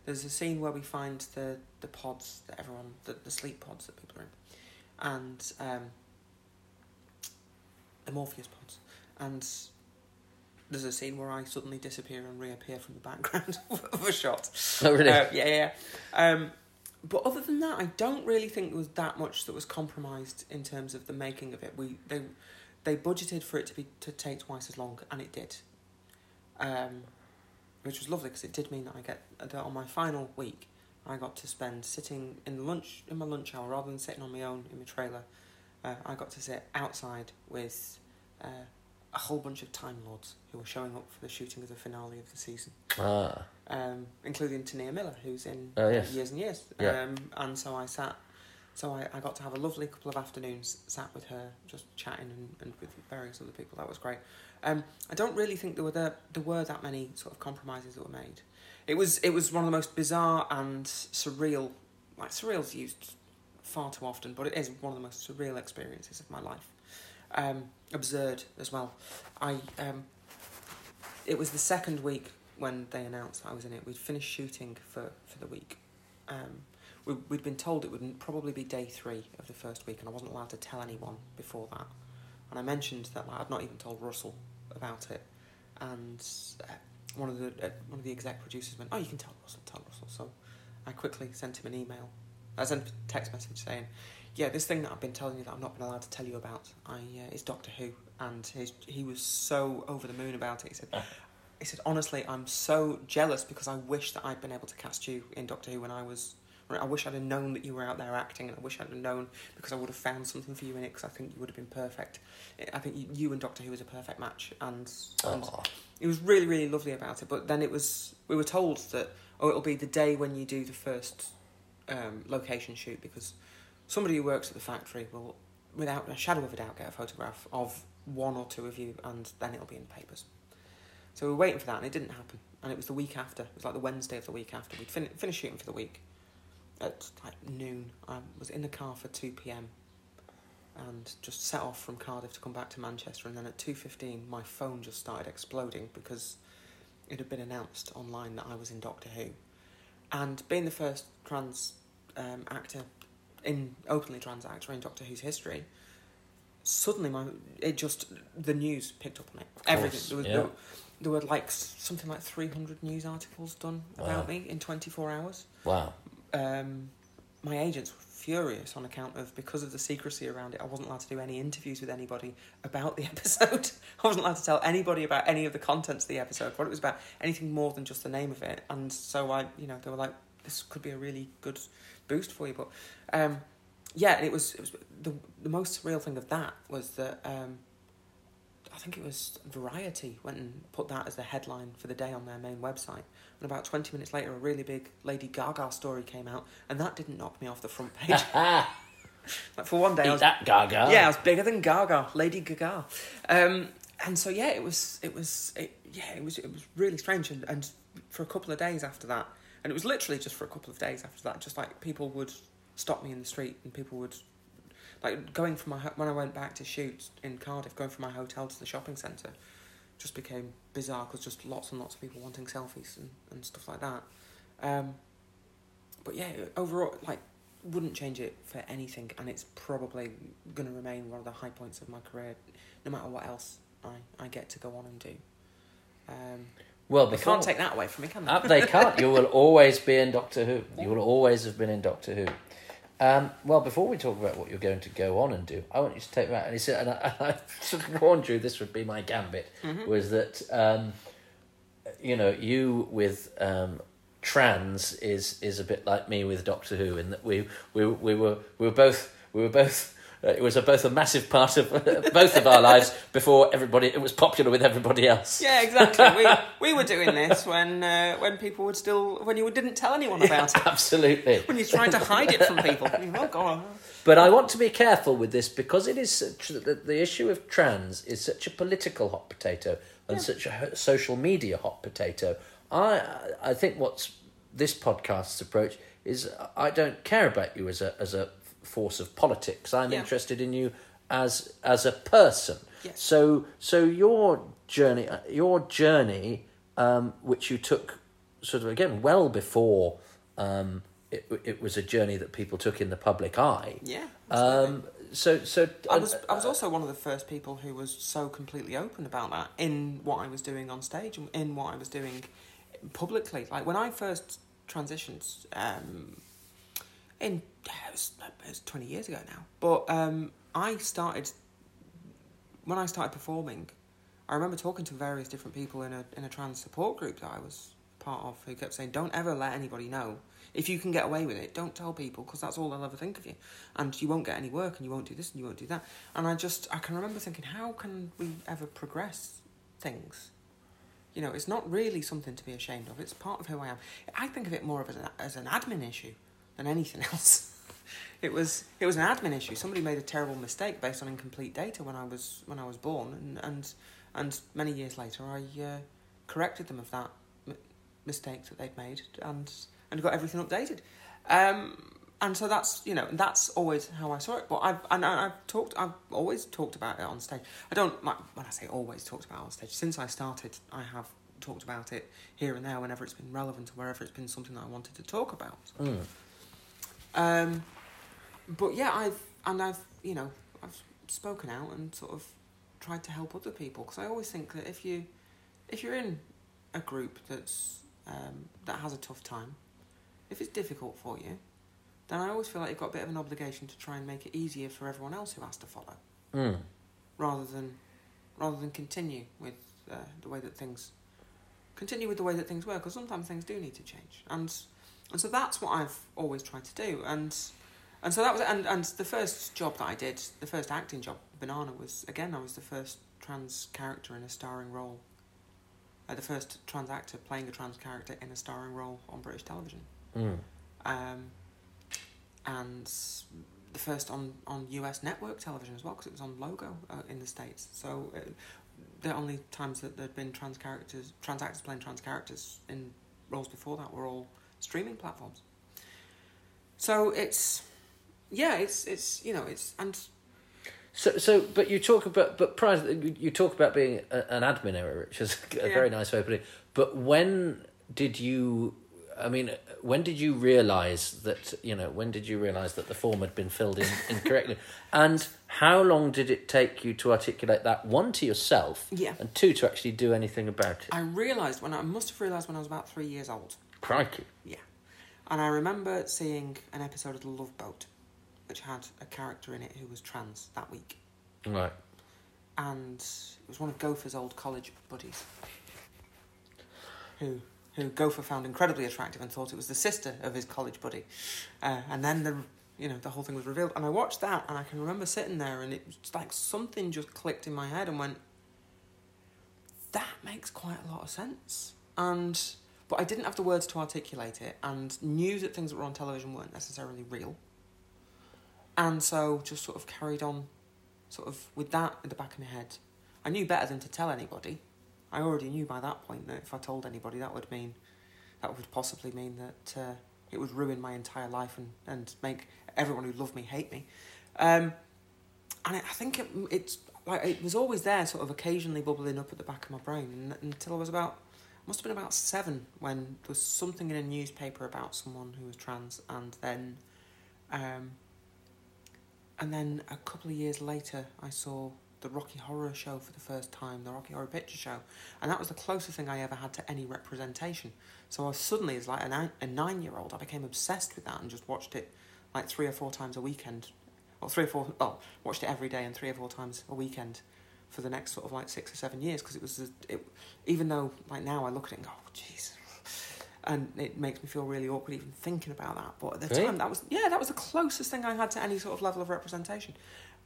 There's a scene where we find the, the pods that everyone, the, the sleep pods that people are in, and um, the Morpheus pods, and there's a scene where I suddenly disappear and reappear from the background of a shot. Oh, really? Uh, yeah, yeah. Um, but other than that, I don't really think there was that much that was compromised in terms of the making of it. We they they budgeted for it to be to take twice as long, and it did. Um, which was lovely because it did mean that I get that on my final week, I got to spend sitting in the lunch in my lunch hour rather than sitting on my own in my trailer. Uh, I got to sit outside with uh, a whole bunch of Time Lords who were showing up for the shooting of the finale of the season Ah, um, including T'Nia Miller, who's in Oh, yes. Years and Years. Yeah. Um, and so I sat, so I, I got to have a lovely couple of afternoons sat with her, just chatting and, and with various other people. That was great. Um, I don't really think there were there, there were that many sort of compromises that were made. It was it was one of the most bizarre and surreal, like surreal's used far too often, but it is one of the most surreal experiences of my life. Um, absurd as well. I um, it was the second week when they announced I was in it. We'd finished shooting for, for the week. Um, we, we'd been told it would probably be day three of the first week, and I wasn't allowed to tell anyone before that. And I mentioned that like, I'd not even told Russell about it, and uh, one of the uh, one of the exec producers went, "Oh, you can tell Russell, tell Russell." So I quickly sent him an email. I sent a text message saying, "Yeah, this thing that I've been telling you that I've not been allowed to tell you about, I uh, is Doctor Who," and his, he was so over the moon about it. He said, he said, honestly, I'm so jealous because I wish that I'd been able to cast you in Doctor Who when I was. I wish I'd have known that you were out there acting, and I wish I'd have known because I would have found something for you in it because I think you would have been perfect. I think you, you and Doctor Who was a perfect match, and, and it was really, really lovely about it. But then it was, we were told that, oh, it'll be the day when you do the first um, location shoot because somebody who works at the factory will, without a shadow of a doubt, get a photograph of one or two of you, and then it'll be in the papers. So we were waiting for that, and it didn't happen. And it was the week after. It was like the Wednesday of the week after. We'd fin- finished shooting for the week at like noon. I was in the car for two p.m. and just set off from Cardiff to come back to Manchester. And then at two fifteen, my phone just started exploding because it had been announced online that I was in Doctor Who. And being the first trans um, actor in openly trans actor in Doctor Who's history, suddenly my it just the news picked up on it. Everything there was yeah. there, there were like something like 300 news articles done about Wow. me in 24 hours. Wow. Um, my agents were furious on account of because of the secrecy around it. I wasn't allowed to do any interviews with anybody about the episode. I wasn't allowed to tell anybody about any of the contents of the episode, what it was about, anything more than just the name of it. And so I, you know, they were like, "This could be a really good boost for you." But um, yeah, and it was it was the the most surreal thing of that was that. Um, I think it was Variety went and put that as the headline for the day on their main website. And about 20 minutes later, a really big Lady Gaga story came out, and that didn't knock me off the front page. like for one day, I was, that, Gaga. yeah, I was bigger than Gaga, Lady Gaga. Um, and so yeah, it was, it was, it, yeah, it was, it was really strange. And, and for a couple of days after that, and it was literally just for a couple of days after that, just like people would stop me in the street, and people would like going from my ho- when I went back to shoot in Cardiff, going from my hotel to the shopping centre, just became bizarre because just lots and lots of people wanting selfies and, and stuff like that. Um, but yeah, overall, like, wouldn't change it for anything, and it's probably going to remain one of the high points of my career, no matter what else I, I get to go on and do. Um, Well, they can't take that away from me, can they? Uh, they can't. You will always be in Doctor Who. You will always have been in Doctor Who. Um, well, before we talk about what you're going to go on and do, I want you to take that. And he said, and I, and I sort of warned you this would be my gambit, was that um, you know you with um, trans is is a bit like me with Doctor Who, in that we we we were we were both we were both. Uh, it was a, both a massive part of both of our lives before everybody. It was popular with everybody else. Yeah, exactly. we we were doing this when uh, when people would still when you didn't tell anyone about it. Absolutely. When you're trying to hide it from people. Oh, go on. But I want to be careful with this because it is such, the, the issue of trans is such a political hot potato and such a social media hot potato. I I think what's this podcast's approach is I don't care about you as a as a force of politics. I'm Yeah. interested in you as as a person. Yes. So so your journey your journey um, which you took sort of again well before um, it it was a journey that people took in the public eye. Yeah. Um, so so I was I was also one of the first people who was so completely open about that in what I was doing on stage and in what I was doing publicly. Like when I first transitioned, um, in it was, it was twenty years ago now, but um, I started when I started performing. I remember talking to various different people in a in a trans support group that I was part of who kept saying, "Don't ever let anybody know." If you can get away with it, don't tell people because that's all they'll ever think of you, and you won't get any work, and you won't do this, and you won't do that. And I just, I can remember thinking, how can we ever progress things? You know, it's not really something to be ashamed of. It's part of who I am. I think of it more of as an, as an admin issue than anything else. It was it was an admin issue. Somebody made a terrible mistake based on incomplete data when I was when I was born, and and and many years later, I uh, corrected them of that m- mistake that they'd made, and and got everything updated. Um, and so that's you know that's always how I saw it. But I've and I've talked I've always talked about it on stage. I don't when I say always talked about it on stage. Since I started, I have talked about it here and there whenever it's been relevant or wherever it's been something that I wanted to talk about. Mm. Um, but yeah, I've and I've you know I've spoken out and sort of tried to help other people because I always think that if you if you're in a group that's um, that has a tough time, if it's difficult for you, then I always feel like you've got a bit of an obligation to try and make it easier for everyone else who has to follow, Mm. rather than rather than continue with uh, the way that things continue with the way that things work. Because sometimes things do need to change, and and so that's what I've always tried to do. And and so that was and and the first job that I did, the first acting job, Banana, was again I was the first trans character in a starring role. Uh, the first trans actor playing a trans character in a starring role on British television. Mm. Um, and the first on, on US network television as well because it was on Logo uh, in the States. So uh, the only times that there'd been trans characters, trans actors playing trans characters in roles before that were all streaming platforms. So it's, yeah, it's, it's you know, it's, and So so but you talk about but prior you talk about being a, an admin error, which is a Yeah. very nice way of putting it. But when did you I mean, when did you realise that you know? When did you realise that the form had been filled in incorrectly? and how long did it take you to articulate that one to yourself, Yeah. and two to actually do anything about it? I realised when I must have realised when I was about three years old. Crikey! Yeah. And I remember seeing an episode of The Love Boat, which had a character in it who was trans that week. Right. And it was one of Gopher's old college buddies. Who who Gopher found incredibly attractive and thought it was the sister of his college buddy. Uh, and then the you know, the whole thing was revealed. And I watched that and I can remember sitting there and it was like something just clicked in my head and went, That makes quite a lot of sense. And but I didn't have the words to articulate it and knew that things that were on television weren't necessarily real. And so just sort of carried on sort of with that in the back of my head. I knew better than to tell anybody. I already knew by that point that if I told anybody that would mean that would possibly mean that uh, it would ruin my entire life and, and make everyone who loved me hate me. Um, and I think it, it's like it was always there, sort of occasionally bubbling up at the back of my brain, and, until I was about must have been about seven when there was something in a newspaper about someone who was trans, and then, um, and then a couple of years later, I saw the Rocky Horror Show for the first time, the Rocky Horror Picture Show, and that was the closest thing I ever had to any representation. So I suddenly, as like a nine, a nine-year-old, I became obsessed with that and just watched it like three or four times a weekend, or three or four, watched it every day and three or four times a weekend for the next sort of like six or seven years because it was, a, it, even though like now I look at it and go, oh, jeez. And it makes me feel really awkward even thinking about that. But at the Really? time, that was yeah, that was the closest thing I had to any sort of level of representation.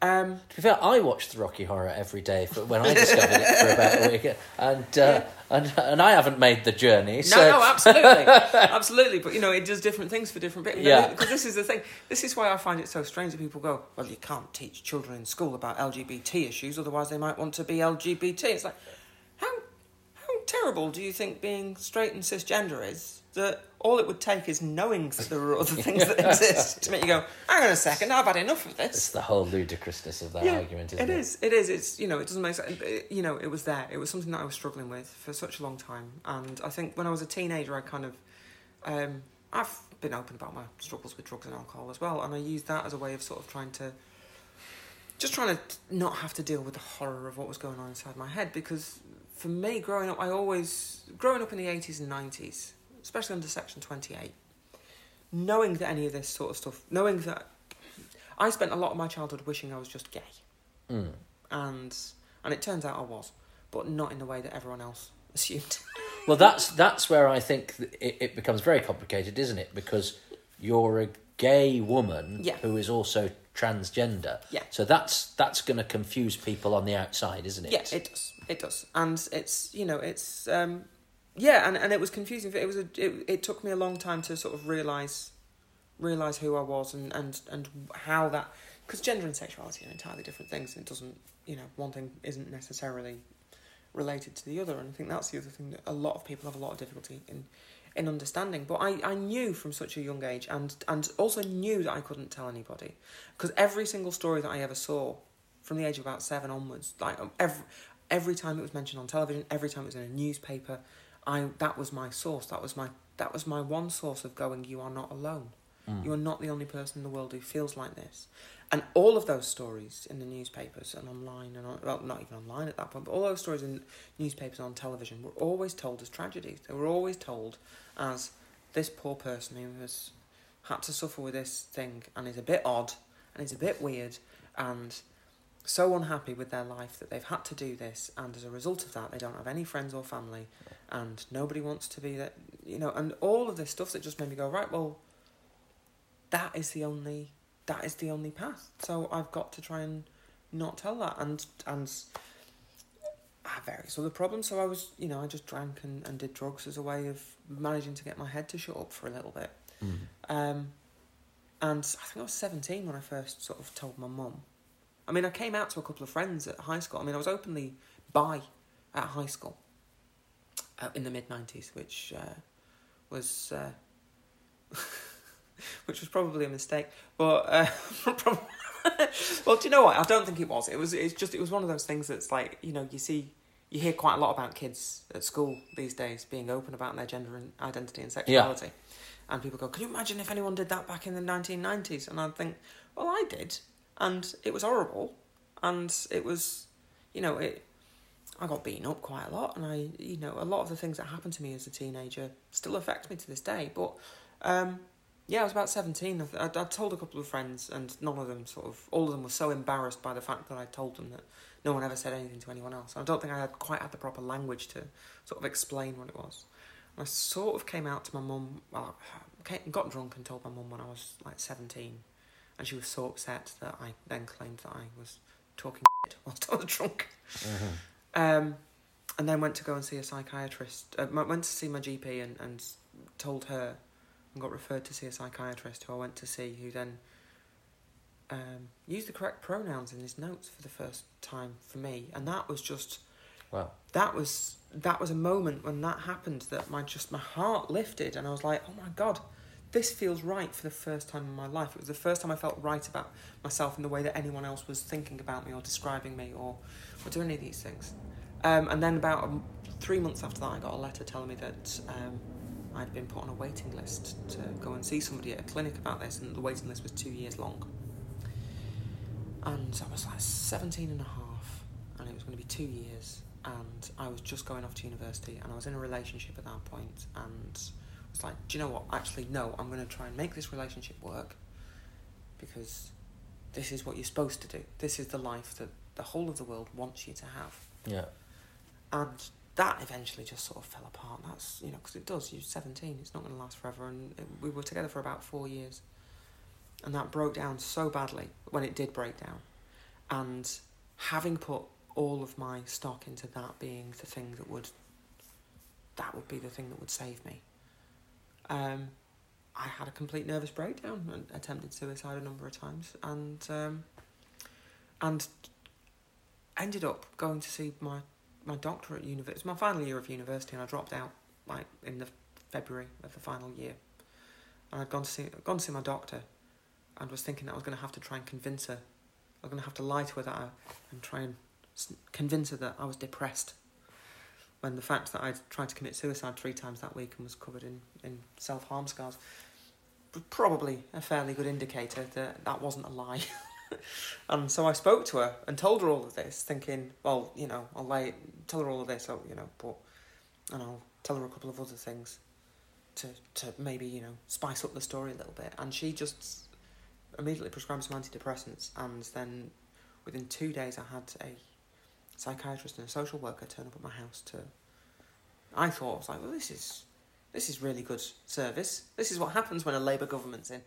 Um, To be fair, I watched the Rocky Horror every day for when I discovered it for about a week, and uh, and and I haven't made the journey. No, So no, absolutely, absolutely. But you know, it does different things for different people. Yeah. Because this is the thing. This is why I find it so strange that people go, "Well, you can't teach children in school about LGBT issues, otherwise they might want to be LGBT." It's like, how how terrible do you think being straight and cisgender is? That all it would take is knowing that there are other things that exist to make you go, "Hang on a second, I've had enough of this." it's the whole ludicrousness of that argument, isn't it it? is. It is. It's you know, it doesn't make sense. It- You know, it was there. It was something that I was struggling with for such a long time, and I think when I was a teenager, I kind of, um, I've been open about my struggles with drugs and alcohol as well, and I used that as a way of sort of trying to, just trying to not have to deal with the horror of what was going on inside my head. Because for me, growing up, I always growing up in the eighties and nineties, especially under Section Twenty Eight, knowing that any of this sort of stuff, knowing that I spent a lot of my childhood wishing I was just gay Mm. and and it turns out I was, but not in the way that everyone else assumed. Well, that's that's where I think it, it becomes very complicated, isn't it? Because you're a gay woman Yeah. who is also transgender. Yeah. So that's that's going to confuse people on the outside, isn't it? yeah, it does. It does, and it's you know it's um, yeah, and, and it was confusing. It was a, it, it took me a long time to sort of realize realize who I was and and and how that because gender and sexuality are entirely different things. It doesn't you know one thing isn't necessarily related to the other, and I think that's the other thing that a lot of people have a lot of difficulty in in understanding. But I, I knew from such a young age, and and also knew that I couldn't tell anybody, because every single story that I ever saw, from the age of about seven onwards, like um, every every time it was mentioned on television, every time it was in a newspaper, I that was my source. That was my that was my one source of going. You are not alone. Mm. You are not the only person in the world who feels like this. And all of those stories in the newspapers and online, and on, well, not even online at that point, but all those stories in newspapers on television were always told as tragedies. They were always told as this poor person who has had to suffer with this thing and is a bit odd and is a bit weird and so unhappy with their life that they've had to do this, and as a result of that, they don't have any friends or family, and nobody wants to be that, you know, and all of this stuff that just made me go, right, well, that is the only that is the only path. So I've got to try and not tell that, and and I had various other problems. So I was, you know, I just drank and, and did drugs as a way of managing to get my head to shut up for a little bit. Mm. Um, and I think I was 17 when I first sort of told my mum. I mean, I came out to a couple of friends at high school. I mean, I was openly bi at high school uh, in the mid 90s, which uh, was. Uh, which was probably a mistake, but uh, well, do you know what? I don't think it was. It was. It's just. It was one of those things that's like you know you see you hear quite a lot about kids at school these days being open about their gender and identity and sexuality. And people go, Can you imagine if anyone did that back in the 1990s? And I think, Well, I did. And it was horrible. And it was, you know, it. I got beaten up quite a lot, and I, you know, a lot of the things that happened to me as a teenager still affect me to this day. But, um, yeah, I was about seventeen. I, I, told a couple of friends, and none of them sort of, all of them were so embarrassed by the fact that I told them that no one ever said anything to anyone else. I don't think I had quite had the proper language to sort of explain what it was. And I sort of came out to my mum. Well, I got drunk and told my mum when I was like seventeen, and she was so upset that I then claimed that I was talking shit whilst I was drunk. Mm-hmm. Um, and then went to go and see a psychiatrist. Uh, went to see my GP and, and told her and got referred to see a psychiatrist who I went to see, who then um, used the correct pronouns in his notes for the first time for me, and that was just Wow. that was that was a moment when that happened that my just my heart lifted and I was like, oh my god, this feels right for the first time in my life. It was the first time I felt right about myself in the way that anyone else was thinking about me or describing me or or doing any of these things. Um, and then about um, three months after that, I got a letter telling me that um, I'd been put on a waiting list to go and see somebody at a clinic about this, and the waiting list was two years long. And I was like 17 and a half, and it was going to be two years, and I was just going off to university, and I was in a relationship at that point, and was like, do you know what? Actually, no, I'm going to try and make this relationship work because this is what you're supposed to do. This is the life that the whole of the world wants you to have. Yeah. And that eventually just sort of fell apart. That's, you know, because it does. You're 17, it's not going to last forever. And it, we were together for about four years. And that broke down so badly when it did break down. And having put all of my stock into that being the thing that would, that would be the thing that would save me. Um, I had a complete nervous breakdown and attempted suicide a number of times, and um, and ended up going to see my my doctor at university. My final year of university, and I dropped out like in the February of the final year. And I'd gone to see gone to see my doctor, and was thinking that I was going to have to try and convince her. I was going to have to lie to her that I, and try and convince her that I was depressed. When the fact that I'd tried to commit suicide three times that week and was covered in, in self harm scars was probably a fairly good indicator that that wasn't a lie. and um, so I spoke to her and told her all of this, thinking, well, you know, I'll lay, tell her all of this, oh, you know, but, and I'll tell her a couple of other things to, to maybe, you know, spice up the story a little bit. And she just immediately prescribed some antidepressants. And then within two days, I had a psychiatrist and a social worker turn up at my house to. I thought, I was like, well, this is. This is really good service. This is what happens when a Labour government's in.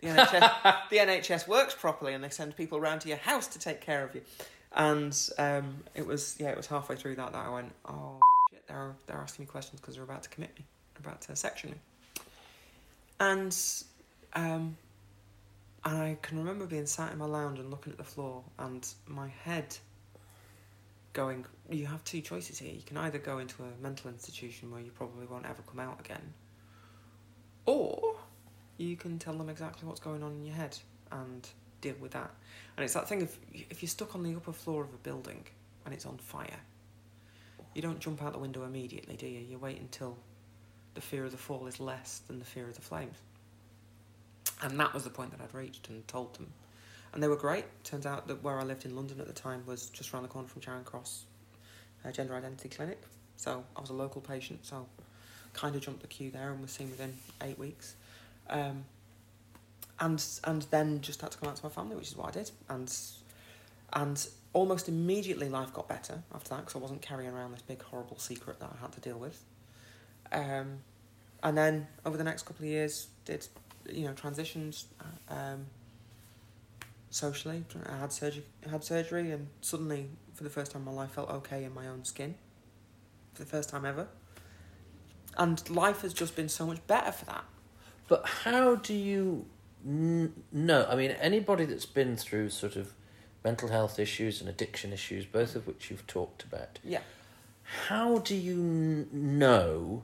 The NHS, the NHS works properly, and they send people around to your house to take care of you. And um, it was yeah, it was halfway through that that I went, oh shit, they're they're asking me questions because they're about to commit me, they're about to section me. And um, and I can remember being sat in my lounge and looking at the floor, and my head going, you have two choices here. You can either go into a mental institution where you probably won't ever come out again, or you can tell them exactly what's going on in your head and deal with that. And it's that thing of if you're stuck on the upper floor of a building and it's on fire, you don't jump out the window immediately, do you? You wait until the fear of the fall is less than the fear of the flames. And that was the point that I'd reached and told them. And they were great. Turns out that where I lived in London at the time was just around the corner from Charing Cross uh, Gender Identity Clinic. So I was a local patient, so kind of jumped the queue there and was seen within eight weeks. Um, and and then just had to come out to my family, which is what I did. And and almost immediately life got better after that because I wasn't carrying around this big horrible secret that I had to deal with. Um, and then over the next couple of years, did you know transitions um, socially. I had surgery, had surgery, and suddenly, for the first time in my life, felt okay in my own skin. For the first time ever. And life has just been so much better for that. But how do you n- know? I mean, anybody that's been through sort of mental health issues and addiction issues, both of which you've talked about, Yeah. how do you n- know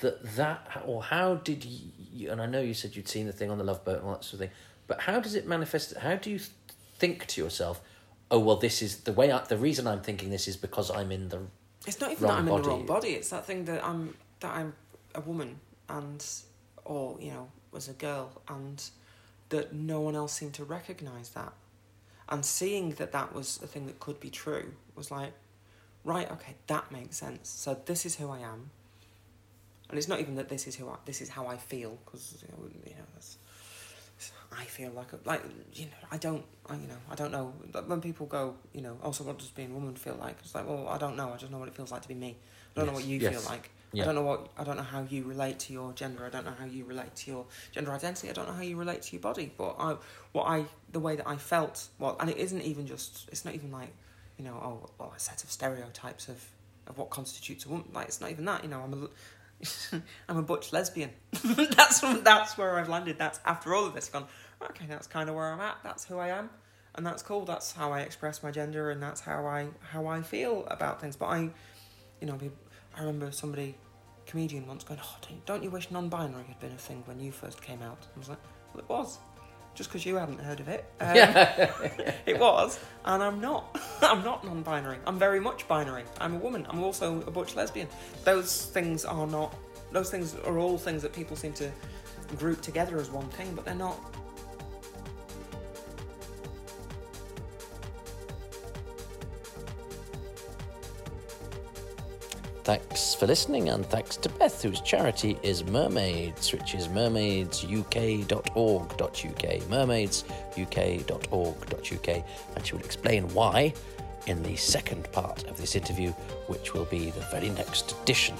that that, or how did you, and I know you said you'd seen the thing on the love boat and all that sort of thing, but how does it manifest? How do you think to yourself, oh, well, this is the way, I, the reason I'm thinking this is because I'm in the It's not even that I'm body. in the wrong body. It's that thing that I'm that I'm a woman and or you know was a girl and that no one else seemed to recognize that. And seeing that that was a thing that could be true was like, right, okay, that makes sense. So this is who I am. And it's not even that this is who I, this is how I feel because you know, you know that's, I feel like a, like you know I don't I you know I don't know. When people go you know oh, also what does being a woman feel like? It's like well I don't know. I just know what it feels like to be me. I don't know what you yes. feel like Yeah. I don't know what I don't know how you relate to your gender. I don't know how you relate to your gender identity. I don't know how you relate to your body. But I what I the way that I felt well and it isn't even just it's not even like you know oh well a set of stereotypes of of what constitutes a woman. Like it's not even that you know. I'm a I'm a butch lesbian. that's that's where I've landed. That's after all of this gone. Okay, that's kind of where I'm at. That's who I am, and that's cool. That's how I express my gender, and that's how I how I feel about things. But I, you know, I remember somebody, comedian once going, "Oh, don't, don't you wish non-binary had been a thing when you first came out?" I was like, "Well, it was." Just because you hadn't heard of it, um, it was, and I'm not. I'm not non-binary. I'm very much binary. I'm a woman. I'm also a butch lesbian. Those things are not. Those things are all things that people seem to group together as one thing, but they're not. Thanks for listening, and thanks to Beth, whose charity is Mermaids, which is mermaidsuk.org.uk. Mermaidsuk.org.uk. And she will explain why in the second part of this interview, which will be the very next edition.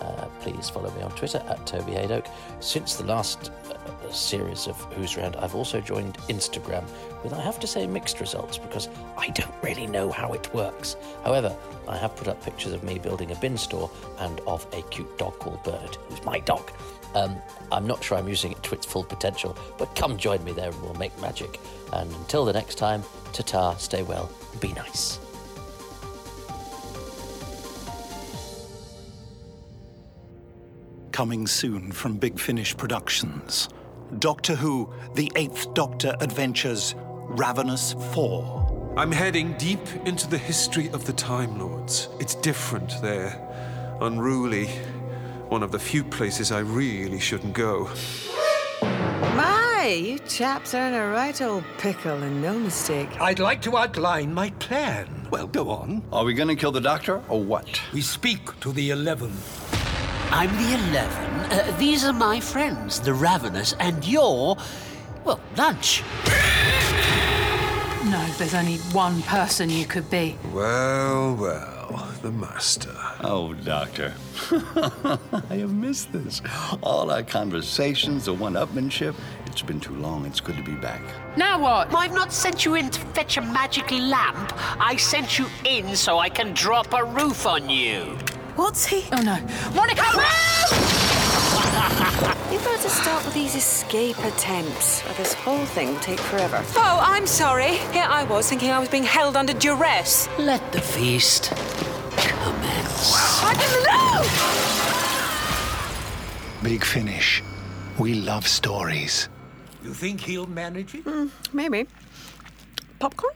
Uh, please follow me on Twitter at Toby Hadoke. Since the last uh, series of Who's Round, I've also joined Instagram with, I have to say, mixed results because I don't really know how it works. However, I have put up pictures of me building a bin store and of a cute dog called Bird, who's my dog. Um, I'm not sure I'm using it to its full potential, but come join me there and we'll make magic. And until the next time, ta ta, stay well, be nice. Coming soon from Big Finish Productions. Doctor Who, The Eighth Doctor Adventures, Ravenous 4. I'm heading deep into the history of the Time Lords. It's different there. Unruly. One of the few places I really shouldn't go. My, you chaps are in a right old pickle and no mistake. I'd like to outline my plan. Well, go on. Are we gonna kill the doctor or what? We speak to the Eleven. I'm the Eleven. Uh, these are my friends, the Ravenous, and you're, well, lunch. No, there's only one person you could be. Well, well, the Master. Oh, doctor. I have missed this. All our conversations, the one-upmanship. It's been too long. It's good to be back. Now what? I've not sent you in to fetch a magic lamp. I sent you in so I can drop a roof on you. What's he? Oh no. Monica! You better start with these escape attempts, or this whole thing will take forever. Oh, I'm sorry. Here I was thinking I was being held under duress. Let the feast commence. I didn't know! Big Finish. We love stories. You think he'll manage it? Mm, maybe. Popcorn?